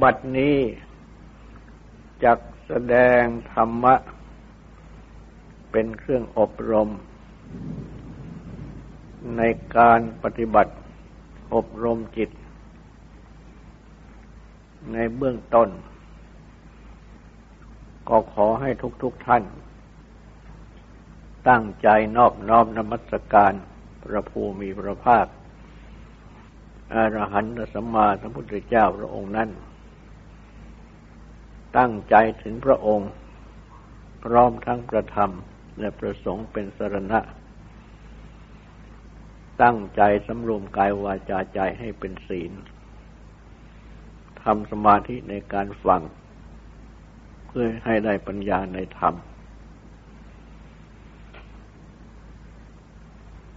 บัดนี้จักแสดงธรรมะ เป็นเครื่องอบรม ในการปฏิบัติอบรมจิต ในเบื้องต้น ก็ขอให้ทุกๆทท่าน ตั้งใจนอบน้อมนมัสการพระภูมิพระภาคอรหันตสัมมาสัมพุทธเจ้าพระองค์นั้น ตั้งใจถึงพระองค์ พร้อมทั้งประธรรมและประสงค์เป็นสรณะ ตั้งใจสำรวมกายวาจาใจให้เป็นศีลทำสมาธิในการฟัง เพื่อให้ได้ปัญญาในธรรม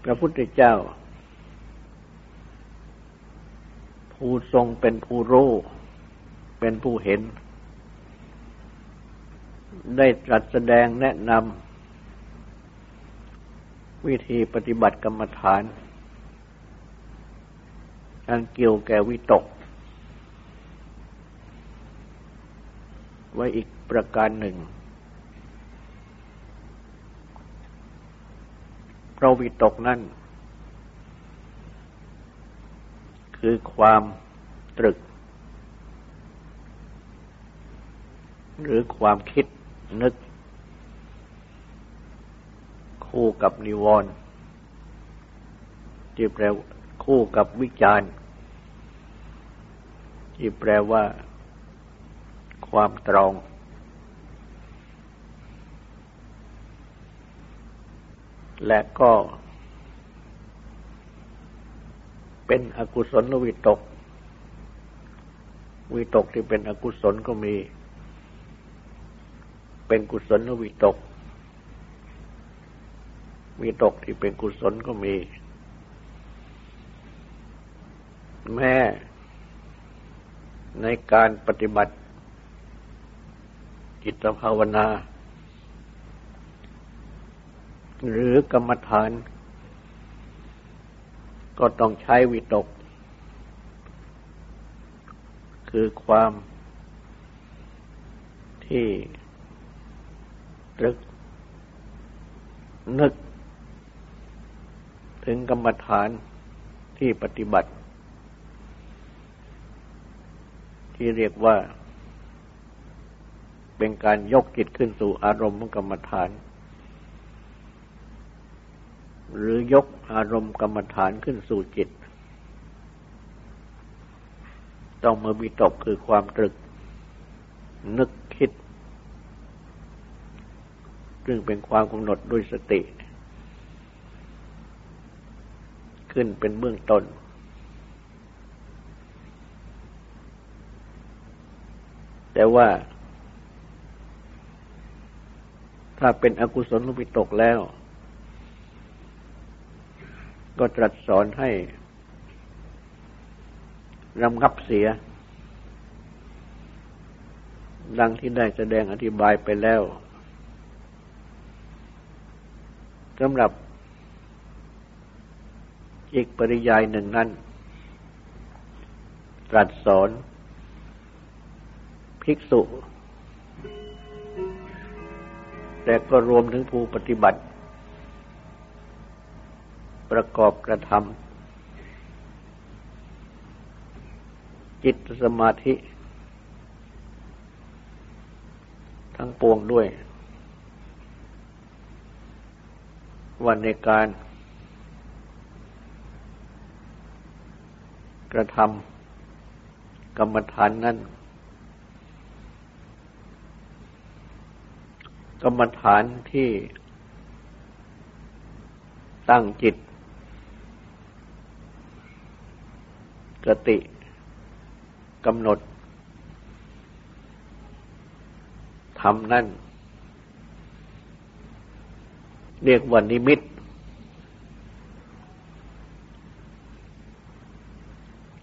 พระพุทธเจ้า ผู้ทรงเป็นผู้รู้ เป็นผู้เห็น ได้ตรัสแสดงแนะนำวิธีปฏิบัติกรรมฐานอันเกี่ยวแก่วิตก ไว้อีกประการหนึ่งเพราะวิตกนั่น คือความตรึก หรือความคิด นึก คู่กับนิวรณ์ที่แปลคู่กับวิจารณ์ที่แปลว่า ความตรอง และก็ เป็นอกุศลวิตก วิตกที่เป็นอกุศลก็มี เป็นกุศลวิตก วิตกที่เป็นกุศลก็มี แม้ในการปฏิบัติ จิตภาวนา หรือกรรมฐาน ก็ต้องใช้วิตก คือความที่ ตรึก นึก ถึงกรรมฐานที่ปฏิบัติ ที่เรียกว่า เป็นการยกจิตขึ้นสู่อารมณ์ของกรรมฐาน หรือยกอารมณ์กรรมฐานขึ้นสู่จิต ต้องมาวิตกคือความตรึก นึกคิด ซึ่งเป็นความกำหนดด้วยสติ ขึ้นเป็นเบื้องต้น แต่ว่า ถ้าเป็นอกุศลวิตกแล้ว ก็ตรัสสอนให้รำงับเสีย ดังที่ได้แสดงอธิบายไปแล้ว สำหรับอีกปริยายหนึ่งนั้น ตรัสสอน ภิกษุ แต่ก็รวมถึงผู้ปฏิบัติ ประกอบกระทำจิตสมาธิ ทั้งปวงด้วย วันในการกระทำกรรมฐานนั้นกรรมฐานที่ตั้งจิตสติกำหนดทำนั่น เรียกว่านิมิต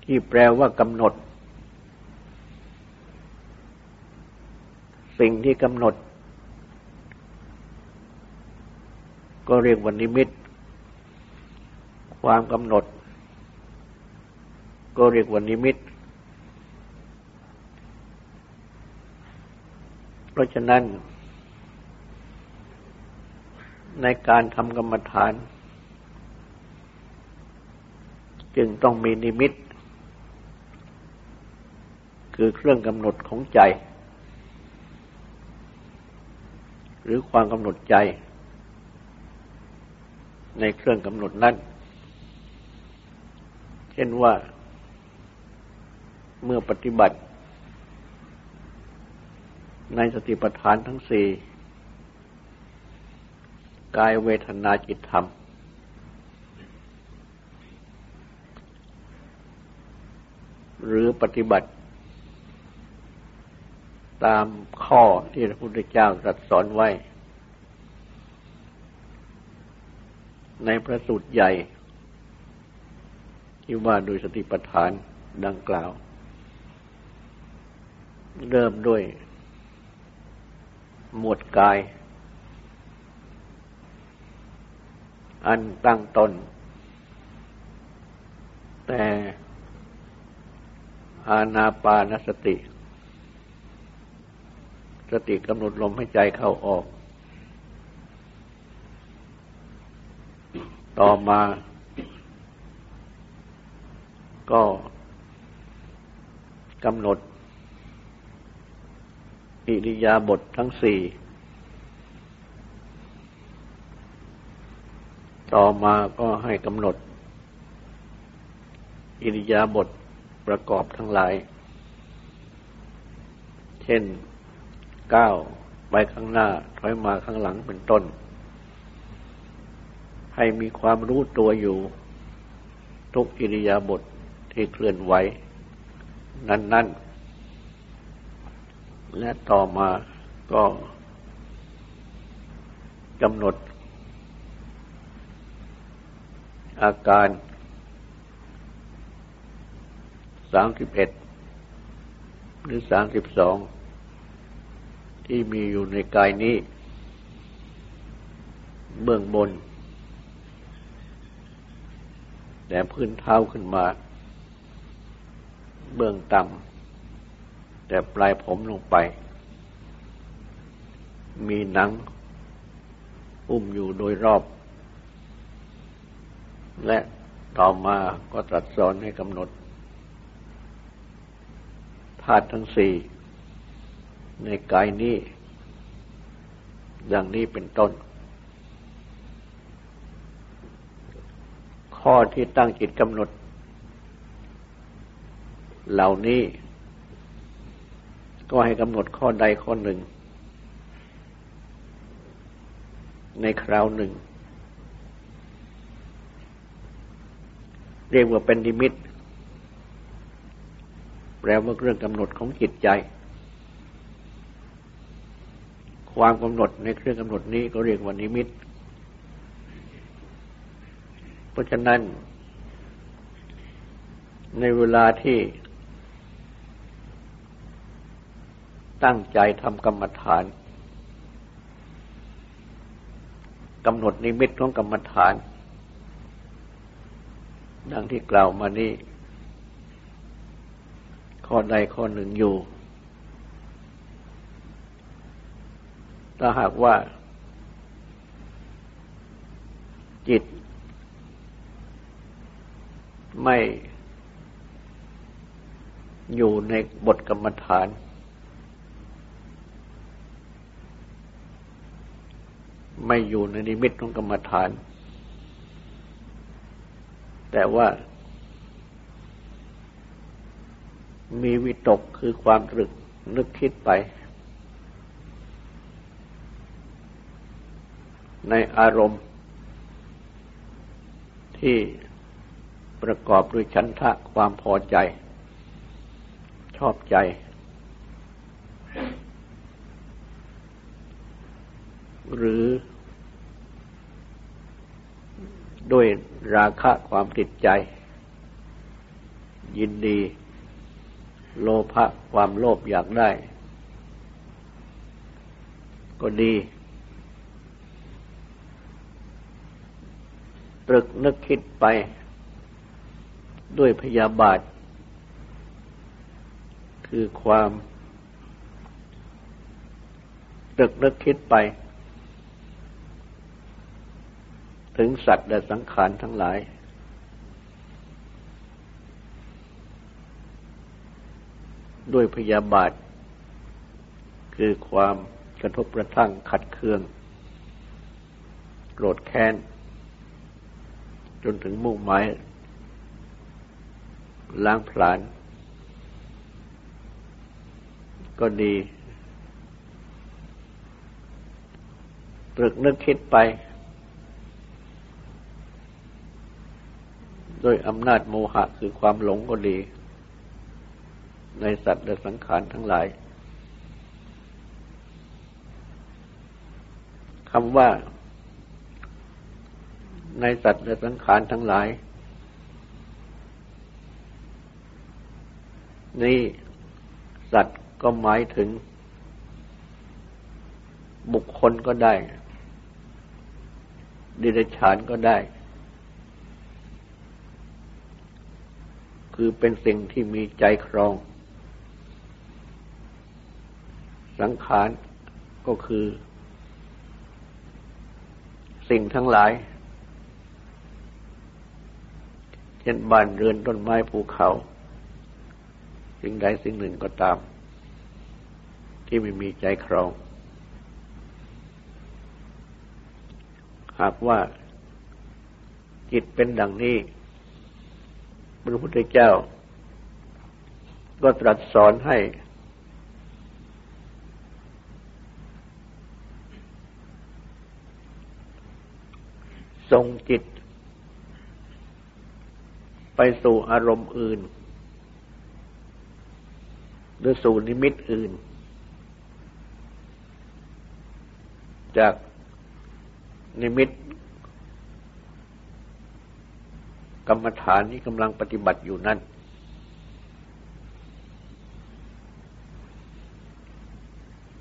ที่แปลว่ากำหนด สิ่งที่กำหนด ก็เรียกว่านิมิต ความกำหนด ก็เรียกว่านิมิต เพราะฉะนั้น ในการทำกรรมฐาน จึงต้องมีนิมิต คือเครื่องกำหนดของใจ หรือความกำหนดใจ ในเครื่องกำหนดนั้น เช่นว่าเมื่อปฏิบัติ ในสติปัฏฐานทั้งสี่ กายเวทนาจิตธรรม หรือปฏิบัติ ตามข้อที่พระพุทธเจ้าตรัสสอนไว้ ในพระสูตรใหญ่ ที่ว่าโดยสติปัฏฐานดังกล่าว เริ่มด้วย หมวดกาย อันตั้งตน แต่อาณาปานสติ สติกำหนดลมให้ใจเข้าออก ต่อมา ก็กำหนดอิริยาบถททั้งสี่ ต่อมาก็ให้กำหนด อิริยาบถประกอบทั้งหลาย เช่นก้าวไปข้างหน้าถอยมาข้างหลังเป็นต้น ให้มีความรู้ตัวอยู่ ทุกอิริยาบถทที่เคลื่อนไหว นั้น ๆ และต่อมาก็กำหนด อาการสามสิบเอ็ดหรือสามสิบสองที่มีอยู่ในกายนี้ เบื้องบน แต่พื้นเท้าขึ้นมา เบื้องต่ำแต่ปลายผมลงไป มีหนัง อุ้มอยู่โดยรอบ และต่อมาก็ตรัสสอนให้กำหนดธาตุทั้งสี่ในกายนี้ดังนี้เป็นต้น ข้อที่ตั้งจิตกำหนด เหล่านี้ ก็ให้กำหนดข้อใดข้อหนึ่ง ในคราวหนึ่ง เรียกว่าเป็นดิมิต แปลว่าเรื่องกำหนดของจิตใจ ความกำหนดในเครื่องกำหนดนี้ก็เรียกว่านิมิต เพราะฉะนั้น ในเวลาที่ตั้งใจทำกรรมฐานกำหนดนิมิตของกรรมฐาน ดังที่กล่าวมานี้ ข้อใดข้อหนึ่งอยู่ ถ้าหากว่า จิต ไม่อยู่ในบทกรรมฐาน ไม่อยู่ในนิมิตของกรรมฐาน แต่ว่า มีวิตกคือความตรึกนึกคิดไป ในอารมณ์ ที่ประกอบด้วยฉันทะความพอใจ ชอบใจ หรือด้วย ราคะความติดใจ ยินดี โลภะความโลภอยากได้ ก็ดี ตรึกนึกคิดไป ด้วยพยาบาท คือความตึกนึกคิดไป ถึงสัตว์และสังขารทั้งหลาย ด้วยพยาบาท คือความกระทบกระทั่งขัดเคือง โกรธแค้น จนถึงมุ่งหมายล้างผลาญก็ดีตรึกนึกคิดไป โดยอำนาจโมหะคือความหลงก็ดี ในสัตว์และสังขารทั้งหลายคำว่า ในสัตว์และสังขารทั้งหลาย นี่สัตว์ก็หมายถึง บุคคลก็ได้ ดิเรกชานก็ได้ คือเป็นสิ่งที่มีใจครอง สังขารก็คือ สิ่งทั้งหลาย เช่นบ้านเรือนต้นไม้ภูเขา สิ่งใดสิ่งหนึ่งก็ตาม ที่ไม่มีใจครอง หากว่าจิตเป็นดังนี้ พระพุทธเจ้า ก็ตรัสสอนให้ทรงจิต ไปสู่อารมณ์อื่น หรือสู่นิมิตอื่น จากนิมิต กรรมฐานที่กำลังปฏิบัติอยู่นั้น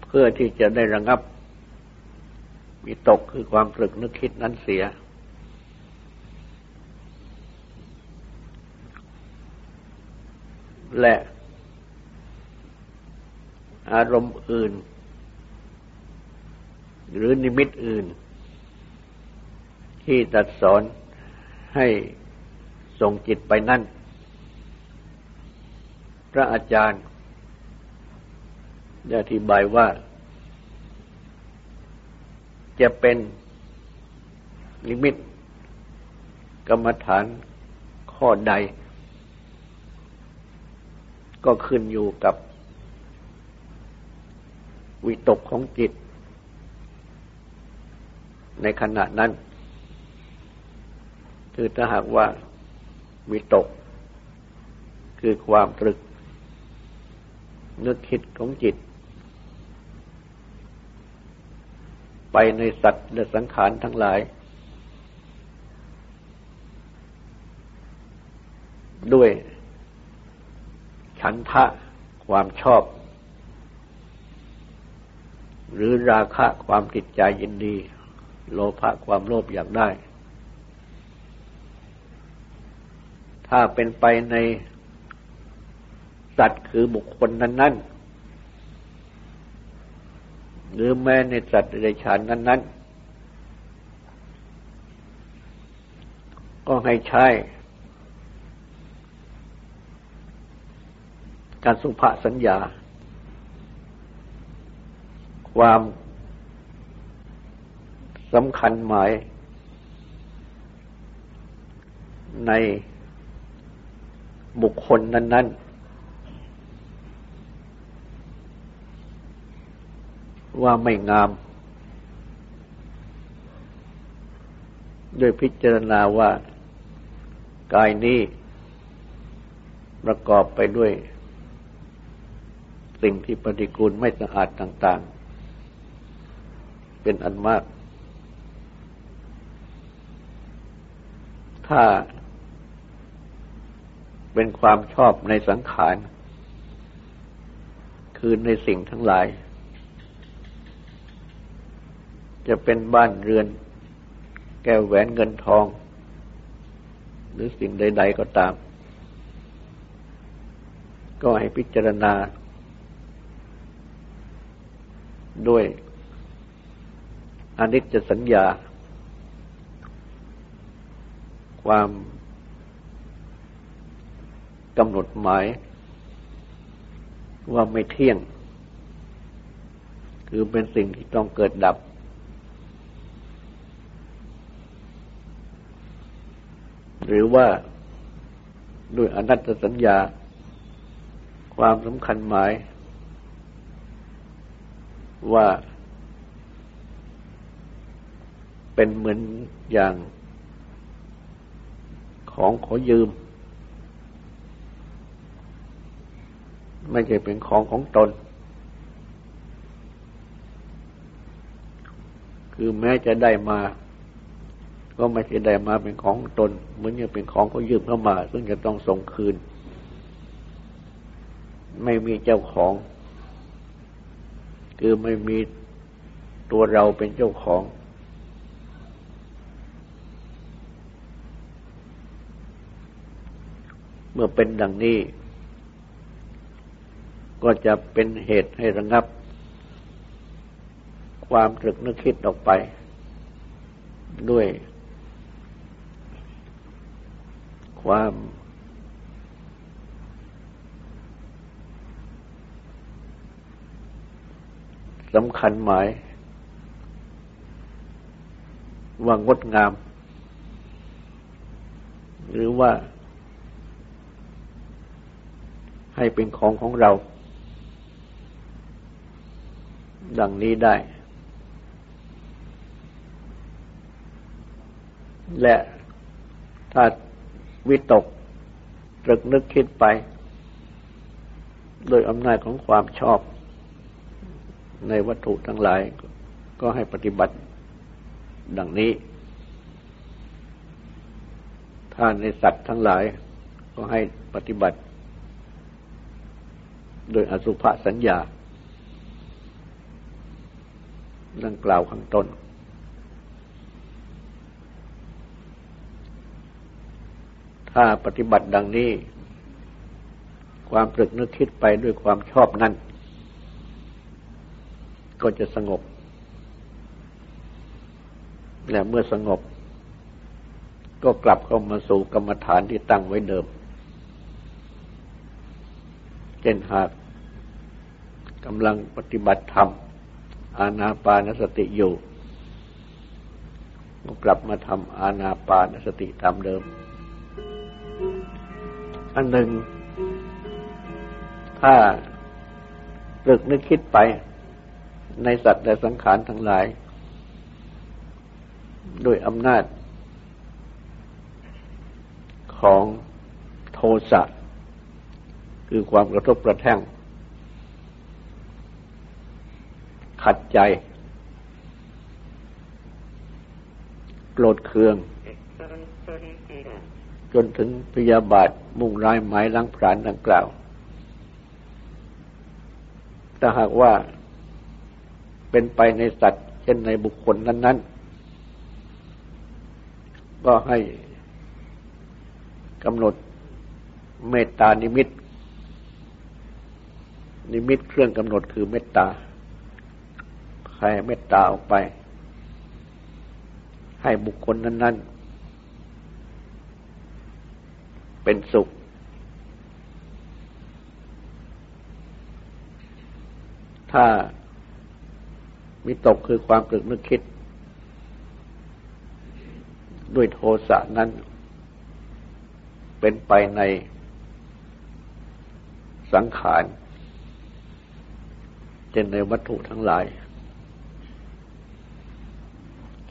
เพื่อที่จะได้ระงับมีตกคือความตรึกนึกคิดนั้นเสีย และอารมณ์อื่น หรือนิมิตอื่น ที่ตัดสอนให้ ส่งจิตไปนั่น พระอาจารย์ได้อธิบายว่า จะเป็นนิมิตกรรมฐานข้อใด ก็ขึ้นอยู่กับ วิตกของจิต ในขณะนั้น คือถ้าหากว่า วิตก คือความตรึก นึกคิดของจิต ไปในสัตว์และสังขารทั้งหลาย ด้วย ฉันทะความชอบ หรือราคะความติดใจยินดี โลภะความโลภอยากได้ ถ้าเป็นไปในสัตว์คือบุคคลนั้น ๆ หรือแม้ในสัตว์ในฉานนั้น ๆ ก็ให้ใช้การสุภาสัญญา ความสำคัญหมายใน บุคคลนั้น ๆ ว่าไม่งามโดยพิจารณาว่า กายนี้ ประกอบไปด้วย สิ่งที่ปฏิกูลไม่สะอาดต่าง ๆ เป็นอันมาก ถ้า เป็นความชอบในสังขาร คือในสิ่งทั้งหลาย จะเป็นบ้านเรือน แก้วแหวนเงินทอง หรือสิ่งใด ๆก็ตาม ก็ให้พิจารณา ด้วยอนิจจสัญญา ความ กำหนดหมายว่าไม่เที่ยง คือเป็นสิ่งที่ต้องเกิดดับ หรือว่าด้วยอนัตตสัญญา ความสำคัญหมาย ว่า เป็นเหมือนอย่างของขอยืม ไม่ใช่เป็นของของตน คือแม้จะได้มา ก็ไม่ใช่ได้มาเป็นของตน เหมือนอย่างเป็นของเขายืมเข้ามา ซึ่งจะต้องส่งคืน ไม่มีเจ้าของ คือไม่มีตัวเราเป็นเจ้าของเมื่อเป็นดังนี้ ก็จะเป็นเหตุให้ระงับ ความตรึกนึกคิดออกไป ด้วย ความสำคัญหมาย ว่างดงาม หรือว่าให้เป็นของของเรา ดังนี้ได้ และถ้าวิตกตรึกนึกคิดไป โดยอำนาจของความชอบในวัตถุทั้งหลาย ก็ให้ปฏิบัติดังนี้ ถ้าในสัตว์ทั้งหลาย ก็ให้ปฏิบัติ โดยอสุภสัญญา ดังกล่าวข้างต้น ถ้าปฏิบัติดังนี้ ความตรึกนึกคิดไปด้วยความชอบนั่นก็จะสงบ และเมื่อสงบ ก็กลับเข้ามาสู่กรรมฐานที่ตั้งไว้เดิม เช่นหากกำลังปฏิบัติธรรม อาณาปานสติอยู่ก็กลับมาทำอาณาปานสติตามเดิม อันหนึ่ง ถ้าตรึกนึกคิดไป ในสัตว์และสังขารทั้งหลายโดยอำนาจ ของโทสะคือความกระทบกระแท่ง ขัดใจ โกรธเคือง จนถึงพยาบาทมุ่งร้ายหมายล้างผลาญดังกล่าว ถ้าหากว่าเป็นไปในสัตว์ เช่นในบุคคลนั้น ๆ ก็ให้กำหนดเมตตานิมิต นิมิตเครื่องกำหนดคือเมตตา ใครเมตตาออกไป ให้บุคคลนั้น ๆ เป็นสุข ถ้ามิตกคือความกลึกนึกคิด ด้วยโทสะนั้น เป็นไปในสังขารเช่นในวัตถุทั้งหลาย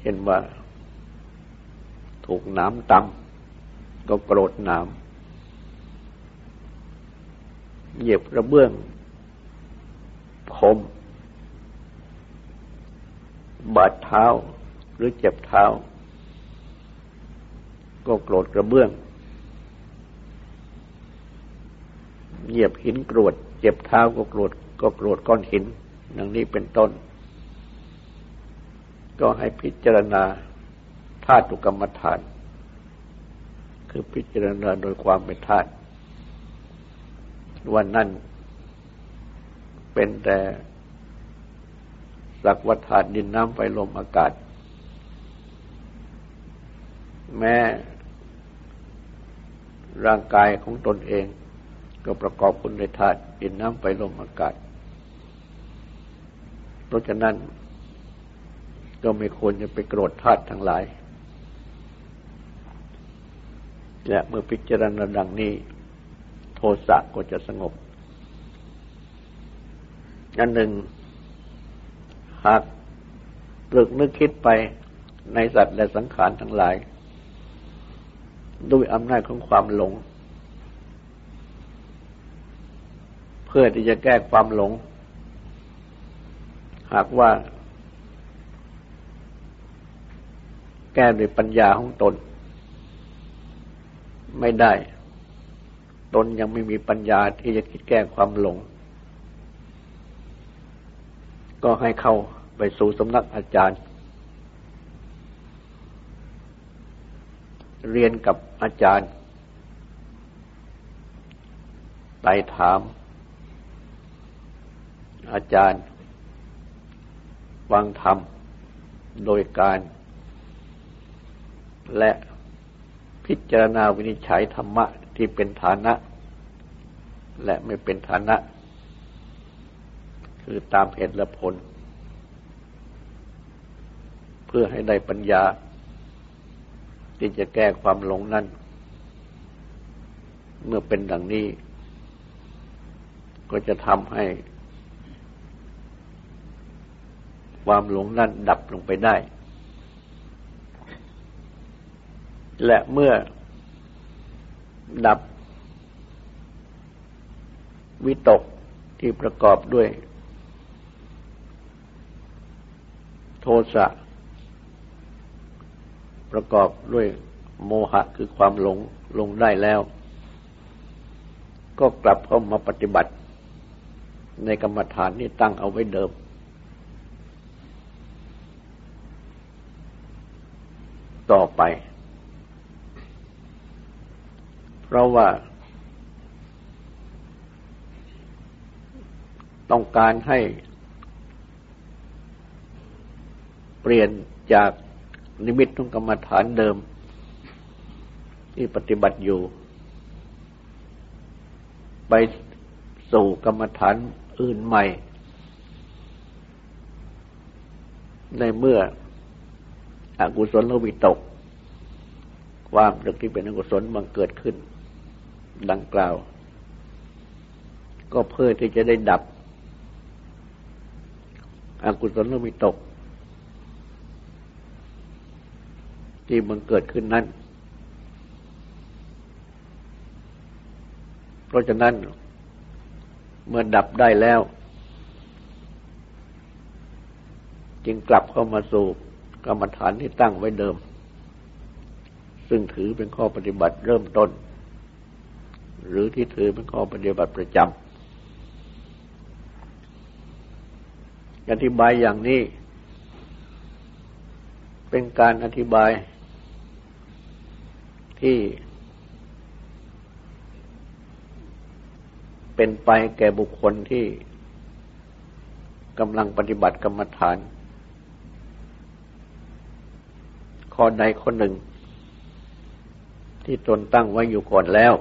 เช่นว่า ถูกน้ำตำก็โกรธน้ำเหยียบระเบื้องคมบาดเท้าหรือเจ็บเท้า ก็โกรธกระเบื้อง เหยียบหินกรวด เจ็บเท้าก็โกรธก็โกรธก้อนหินดังนี้เป็นต้น ก็ให้พิจารณาธาตุกรรมฐาน คือพิจารณาโดยความเป็นธาตุวันนั้นเป็นแต่สักวัฏฐานดินน้ำไฟลมอากาศ แม้ร่างกายของตนเอง ก็ประกอบคุณในธาตุดินน้ำไฟลมอากาศ เพราะฉะนั้น ก็ไม่ควรจะไปโกรธธาตุทั้งหลาย และเมื่อพิจารณาดังนี้ โทสะก็จะสงบอันหนึ่ง หากตรึกนึกคิดไปในสัตว์และสังขารทั้งหลาย ด้วยอำนาจของความหลง เพื่อที่จะแก้ความหลง หากว่า แก้ด้วยปัญญาของตน ไม่ได้ ตนยังไม่มีปัญญาที่จะคิดแก้ความหลง ก็ให้เข้าไปสู่สำนักอาจารย์ เรียนกับอาจารย์ไต่ถาม อาจารย์ฟังธรรม โดยการ และพิจารณาวินิจฉัยธรรมะที่เป็นฐานะ และไม่เป็นฐานะ คือตามเหตุและผล เพื่อให้ได้ปัญญา ที่จะแก้ความหลงนั้นเมื่อเป็นดังนี้ ก็จะทำให้ ความหลงนั่นดับลงไปได้ และเมื่อดับวิตกที่ประกอบด้วย โทสะ ประกอบด้วยโมหะคือความหลงลงได้แล้ว ก็กลับเข้ามาปฏิบัติ ในกรรมฐานที่ตั้งเอาไว้เดิม ต่อไป เพราะว่า ต้องการให้ เปลี่ยนจากนิมิตทุกกรรมฐานเดิม ที่ปฏิบัติอยู่ ไปสู่กรรมฐานอื่นใหม่ ในเมื่ออกุศลลวิตก ความรึกที่เป็นอกุศลบังเกิดขึ้น ดังกล่าว ก็เพื่อที่จะได้ดับอกุศลลวิตก ที่มันเกิดขึ้นนั้น เพราะฉะนั้น เมื่อดับได้แล้ว จึงกลับเข้ามาสู่กรรมฐานที่ตั้งไว้เดิม ซึ่งถือเป็นข้อปฏิบัติเริ่มต้น หรือที่ถือเป็นข้อปฏิบัติประจำอธิบายอย่างนี้ เป็นการอธิบายที่ เป็นไปแก่บุคคลที่กำลังปฏิบัติกรรมฐาน ข้อใดข้อหนึ่ง ที่ตนตั้งไว้อยู่ก่อนแล้ว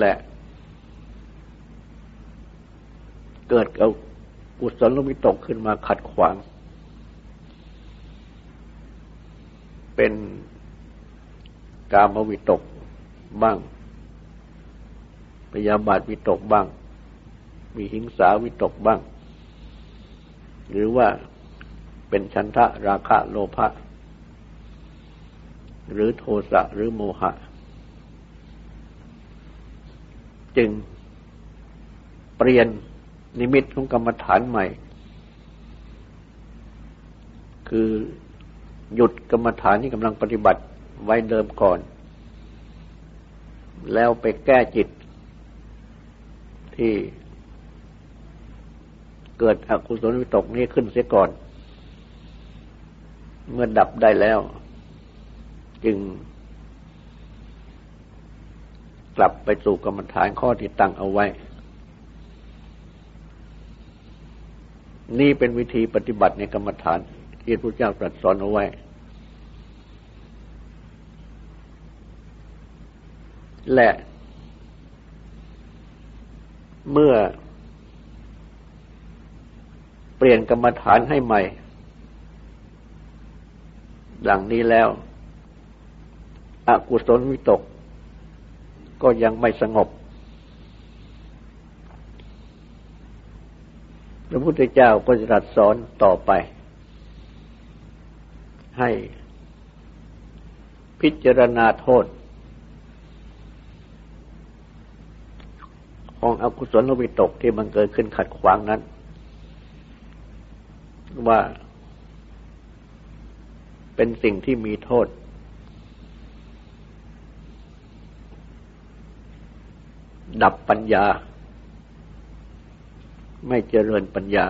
และ เกิดเอากุศลมิตกขึ้นมาขัดขวาง เป็นกามวิตกบ้างพยาบาทวิตกบ้าง มีหิงสาวิตกบ้าง หรือว่าเป็นชันทะราคะโลภะหรือโทสะหรือโมหะ จึงเปลี่ยนนิมิตของกรรมฐานใหม่ คือหยุดกรรมฐานที่กำลังปฏิบัติไว้เดิมก่อน แล้วไปแก้จิตที่เกิดอกุศลวิตกนี้ขึ้นเสียก่อน เมื่อดับได้แล้ว จึง ลับไปสู่กรรมฐานข้อที่ตั้งเอาไว้ นี่เป็นวิธีปฏิบัติในกรรมฐานที่พระเจ้าตรัสสอนเอาไว้ และ เมื่อ เปลี่ยนกรรมฐานให้ใหม่ ดังนี้แล้ว อกุศลวิตก ก็ยังไม่สงบ พระพุทธเจ้าก็จะตรัสสอนต่อไป ให้พิจารณาโทษ ของอกุศลวิตกที่มันเกิดขึ้นขัดขวางนั้น ว่าเป็นสิ่งที่มีโทษ ดับปัญญา ไม่เจริญปัญญา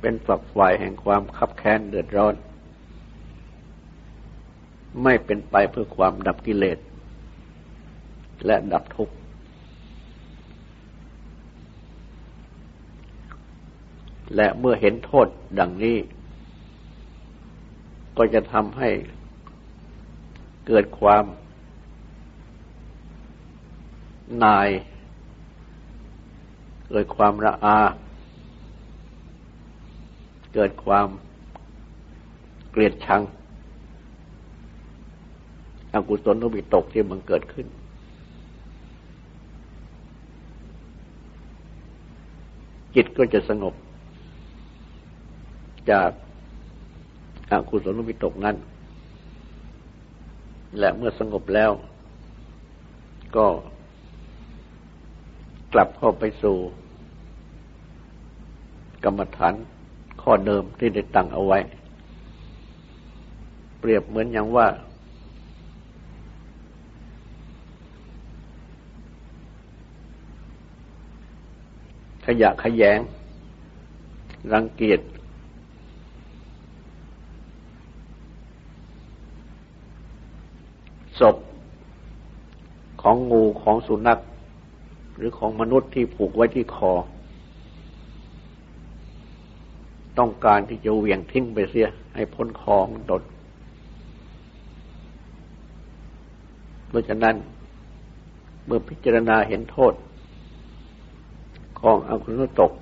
เป็นฝักฝ่ายแห่งความคับแค้นเดือดร้อน ไม่เป็นไปเพื่อความดับกิเลส และดับทุกข์และเมื่อเห็นโทษดังนี้ ก็จะทำให้เกิดความ นาย เกิดความระอา เกิดความเกลียดชังอกุศลนวิตกที่มันเกิดขึ้น จิตก็จะสงบ จากอากุศลนวิตกนั้น และเมื่อสงบแล้ว ก็ กลับเข้าไปสู่ กรรมฐานข้อเดิมที่ได้ตั้งเอาไว้ เปรียบเหมือนอย่างว่า ขยะขยง รังเกียจศพของงูของสุนัข หรือของมนุษย์ที่ผูกไว้ที่คอ ต้องการที่จะเหวี่ยงทิ้งไปเสีย ให้พ้นคอของตนเพราะฉะนั้นเมื่อพิจารณาเห็นโทษ ของอกุศลตก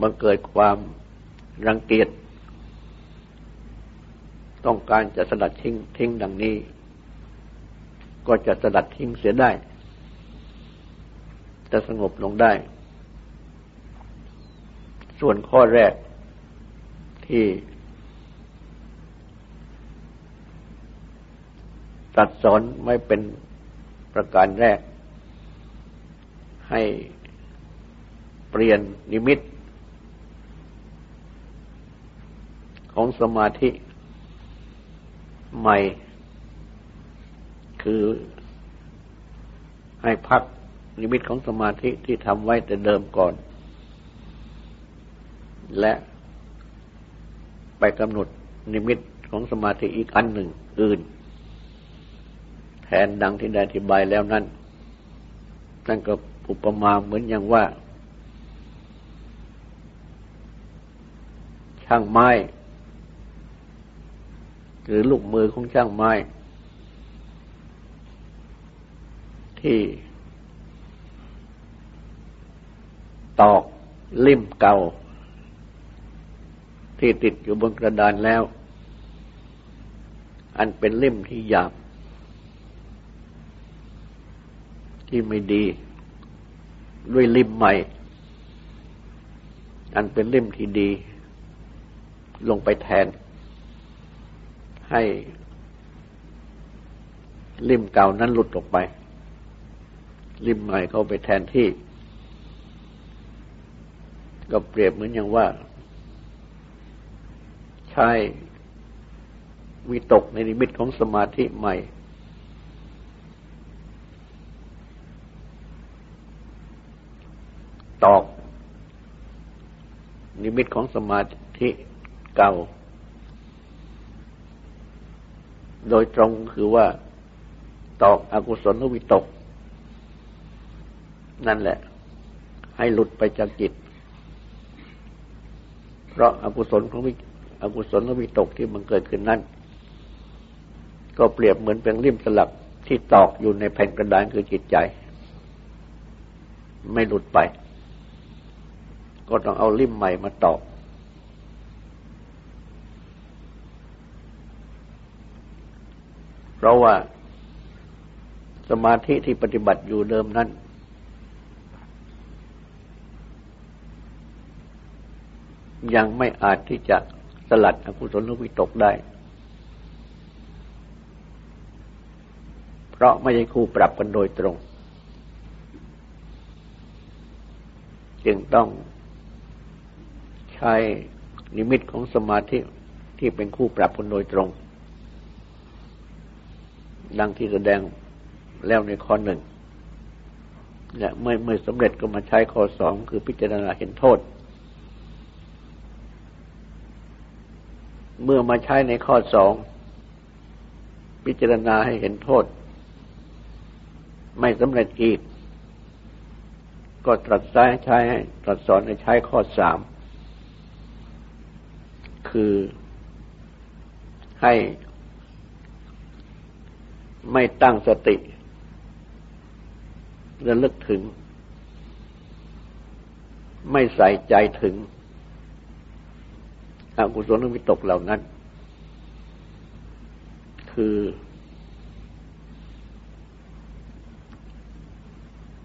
มันเกิดความรังเกียจต้องการจะสลัดทิ้งทิ้งดังนี้ ก็จะสลัดทิ้งเสียได้ จะสงบลงได้ ส่วนข้อแรกที่ตัดสอนไม่เป็นประการแรก ให้เปลี่ยนนิมิต ของสมาธิใหม่ คือให้พัก นิมิตของสมาธิที่ทำไว้แต่เดิมก่อน และไปกำหนดนิมิตของสมาธิอีกอันหนึ่งอื่น แทนดังที่ได้อธิบายแล้วนั้นนั่นก็อุปมาเหมือนอย่างว่า ช่างไม้ หรือลูกมือของช่างไม้ ที่ ตอกลิ่มเก่า ที่ติดอยู่บนกระดานแล้ว อันเป็นลิ่มที่หยาบ ที่ไม่ดี ด้วยลิ่มใหม่ อันเป็นลิ่มที่ดี ลงไปแทน ให้ลิ่มเก่านั้นหลุดออกไป ลิ่มใหม่เข้าไปแทนที่ ก็เปรียบเหมือนอย่างว่า ใช้วิตกในนิมิตของสมาธิใหม่ ตอก นิมิตของสมาธิเก่า โดยตรงคือว่า ตอกอกุศลวิตก นั่นแหละ ให้หลุดไปจากจิต เพราะอากุศลของวิอกุศลและวิตกที่มันเกิดขึ้นนั้น ก็เปรียบเหมือนเป็นริมสลักที่ตอกอยู่ในแผ่นกระดานคือจิตใจ ไม่หลุดไป ก็ต้องเอาริมใหม่มาตอกเพราะว่าสมาธิที่ปฏิบัติอยู่เดิมนั้น ยังไม่อาจที่จะสลัดอกุศลวิตกได้ เพราะไม่ใช่คู่ปรับกันโดยตรง จึงต้องใช้นิมิตของสมาธิที่เป็นคู่ปรับกันโดยตรง ดังที่แสดงแล้วในข้อหนึ่งและเมื่อเมื่อสำเร็จก็มาใช้ข้อสองคือพิจารณาเห็นโทษ เมื่อมาใช้ในข้อสองพิจารณาให้เห็นโทษ ไม่สำเร็จอีก ก็ตรัสใช้ใช้ให้ตรัสสอนให้ใช้ข้อสามคือให้ไม่ตั้งสติระลึกถึง ไม่ใส่ใจถึง อกุศลวิตกเหล่านั้น คือ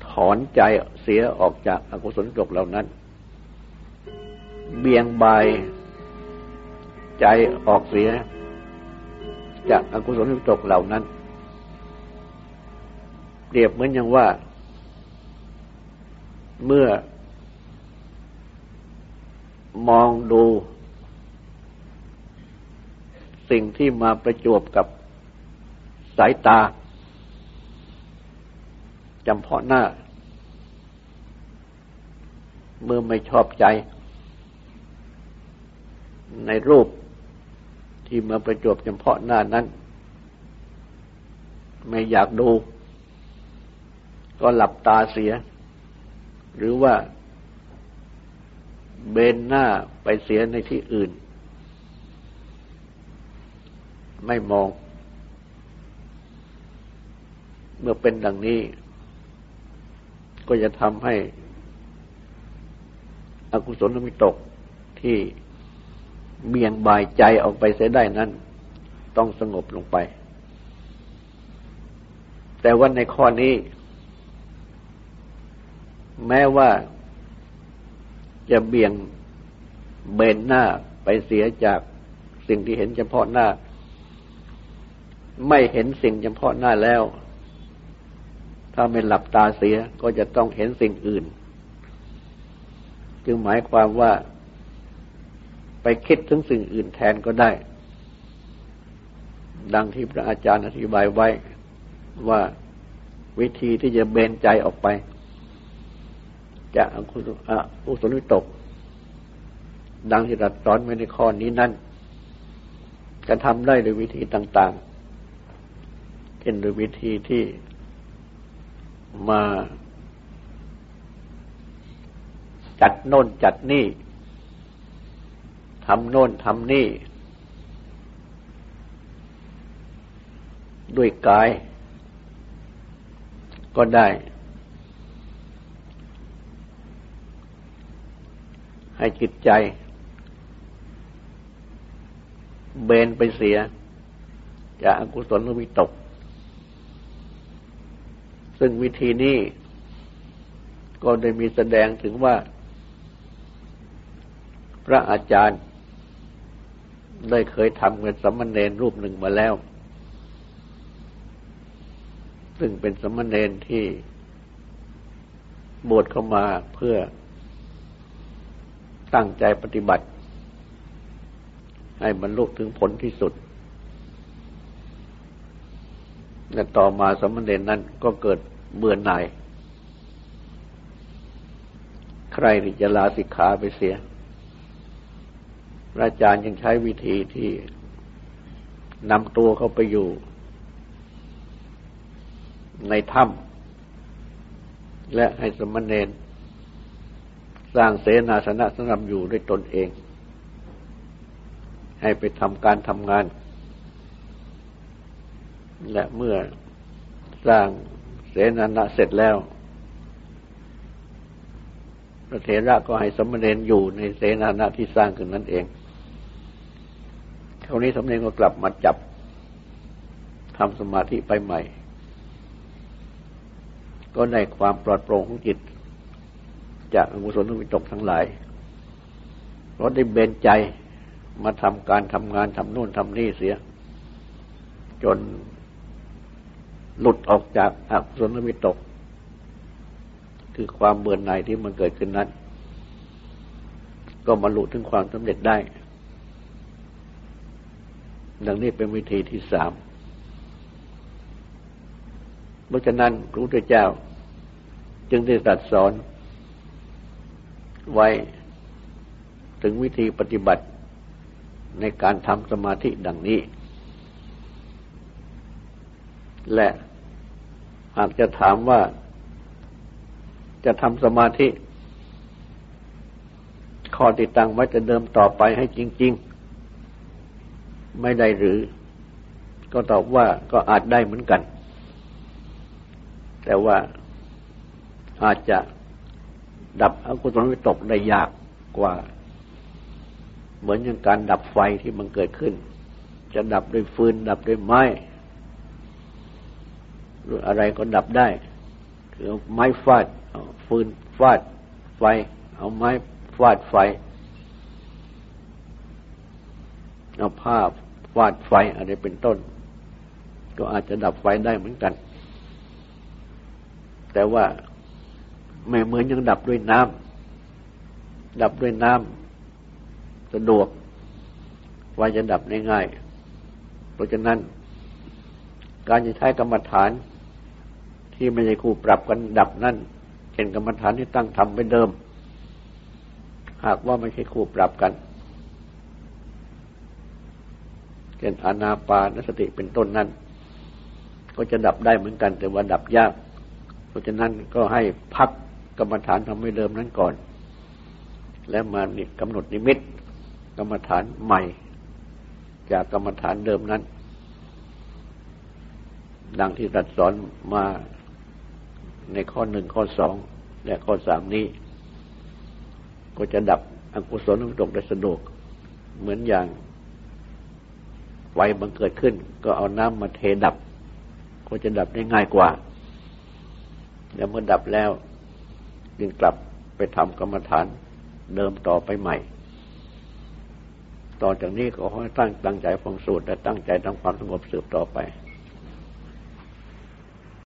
ถอนใจเสียออกจากอากุศลวิตกเหล่านั้น เบี่ยงบายใจออกเสีย จากอากุศลวิตกเหล่านั้น เปรียบเหมือนอย่างว่า เมื่อมองดู สิ่งที่มาประจวบกับสายตาจำเพาะหน้า เมื่อไม่ชอบใจ ในรูปที่มาประจวบจำเพาะหน้านั้น ไม่อยากดู ก็หลับตาเสีย หรือว่าเบนหน้าไปเสียในที่อื่น ไม่มอง เมื่อเป็นดังนี้ ก็จะทำให้ อกุศลมิตกที่เบี่ยงบายใจออกไปเสียได้นั้น ต้องสงบลงไป แต่ว่าในข้อนี้ แม้ว่าจะเบี่ยงเบนหน้าไปเสียจากสิ่งที่เห็นเฉพาะหน้า ไม่เห็นสิ่งเฉพาะหน้าแล้ว ถ้าไม่หลับตาเสียก็จะต้องเห็นสิ่งอื่น จึงหมายความว่าไปคิดถึงสิ่งอื่นแทนก็ได้ ดังที่พระอาจารย์อธิบายไว้ว่าวิธีที่จะเบนใจออกไป จากอกุศลวิตก ดังที่รัสอนไว้ในข้อนี้นั่นจะทำได้โดยวิธีต่าง ๆ เช่นโดยวิธีที่มาจัดโน่นจัดนี่ทำโน่นทำนี่ ด้วยกาย ก็ได้ ให้จิตใจ เบนไปเสีย จากอกุศลวิตก ซึ่งวิธีนี้ก็ได้มีแสดงถึงว่า พระอาจารย์ ได้เคยทำเป็นสมณเณรรูปหนึ่งมาแล้ว ซึ่งเป็นสมณเณรที่บวชเข้ามาเพื่อตั้งใจปฏิบัติ ให้บรรลุถึงผลที่สุด และต่อมาสมณเณรนั้นก็เกิด เบื่อหน่ายใครที่จะลาสิกขาไปเสียพระอาจารย์ยังใช้วิธีที่นำตัวเขาไปอยู่ ในถ้ำและให้สมณเณรสร้างเสนาสนะสำหรับอยู่ด้วยตนเอง ให้ไปทำการทำงาน และเมื่อสร้าง เสนานะเสร็จแล้ว พระเถระก็ให้สมณเณรอยู่ในเสนานะที่สร้างขึ้นนั่นเองคราวนี้สมณเณรก็กลับมาจับทำสมาธิไปใหม่ ก็ในความปลอดโปร่งของจิต จากอกุศลทุวิตกทั้งหลายเพราะได้เบนใจมาทำการทำงานทำนู่นทำนี่เสีย จน หลุดออกจากอกุศลวิตก คือความเบื่อหน่ายที่มันเกิดขึ้นนั้น ก็มาหลุดถึงความสำเร็จได้ ดังนี้เป็นวิธีที่สามเพราะฉะนั้นพระพุทธเจ้า จึงได้ตรัสสอน ไว้ถึงวิธีปฏิบัติในการทำสมาธิดังนี้ และหากจะถามว่าจะทำสมาธิ ข้อติดตั้งไว้จะเดิมต่อไปให้จริง ๆ ไม่ได้หรือ ก็ตอบว่าก็อาจได้เหมือนกัน แต่ว่าอาจจะดับอกุศลวิตกได้ยากกว่า เหมือนอย่างการดับไฟที่มันเกิดขึ้น จะดับด้วยฟืนดับด้วยไม้ หรืออะไรก็ดับได้คือไม้ฟาดฟืนฟาดไฟ เอาไม้ฟาดไฟ เอาผ้าฟาดไฟอะไรเป็นต้น ก็อาจจะดับไฟได้เหมือนกัน แต่ว่าไม่เหมือนยังดับด้วยน้ำดับด้วยน้ำสะดวกว่าจะดับได้ง่าย เพราะฉะนั้น การจะใช้กรรมฐาน ที่ไม่ใช่คู่ปรับกันดับนั่นเช่นกรรมฐานที่ตั้งทำไปเดิม หากว่าไม่ใช่คู่ปรับกันเช่นอานาปานสติเป็นต้นนั้น ก็จะดับได้เหมือนกัน แต่ว่าดับยาก เพราะฉะนั้นก็ให้พักกรรมฐานทำให้เดิมนั้นก่อน แล้วมานี่กำหนดนิมิต กรรมฐานใหม่ จากกรรมฐานเดิมนั้น ดังที่ตัดสอนมา ในข้อหนึ่งข้อสองและข้อสามนี้ ก็จะดับอกุศลวิตกได้สะดวก เหมือนอย่างไฟบังเกิดขึ้น ก็เอาน้ำมาเทดับ ก็จะดับได้ง่ายกว่า แล้วเมื่อดับแล้วจึงกลับไปทำกรรมฐานเดิมต่อไปใหม่ ต่อจากนี้ก็ให้ตั้งตั้งใจฟังสูตรและตั้งใจทำความสงบสืบต่อไป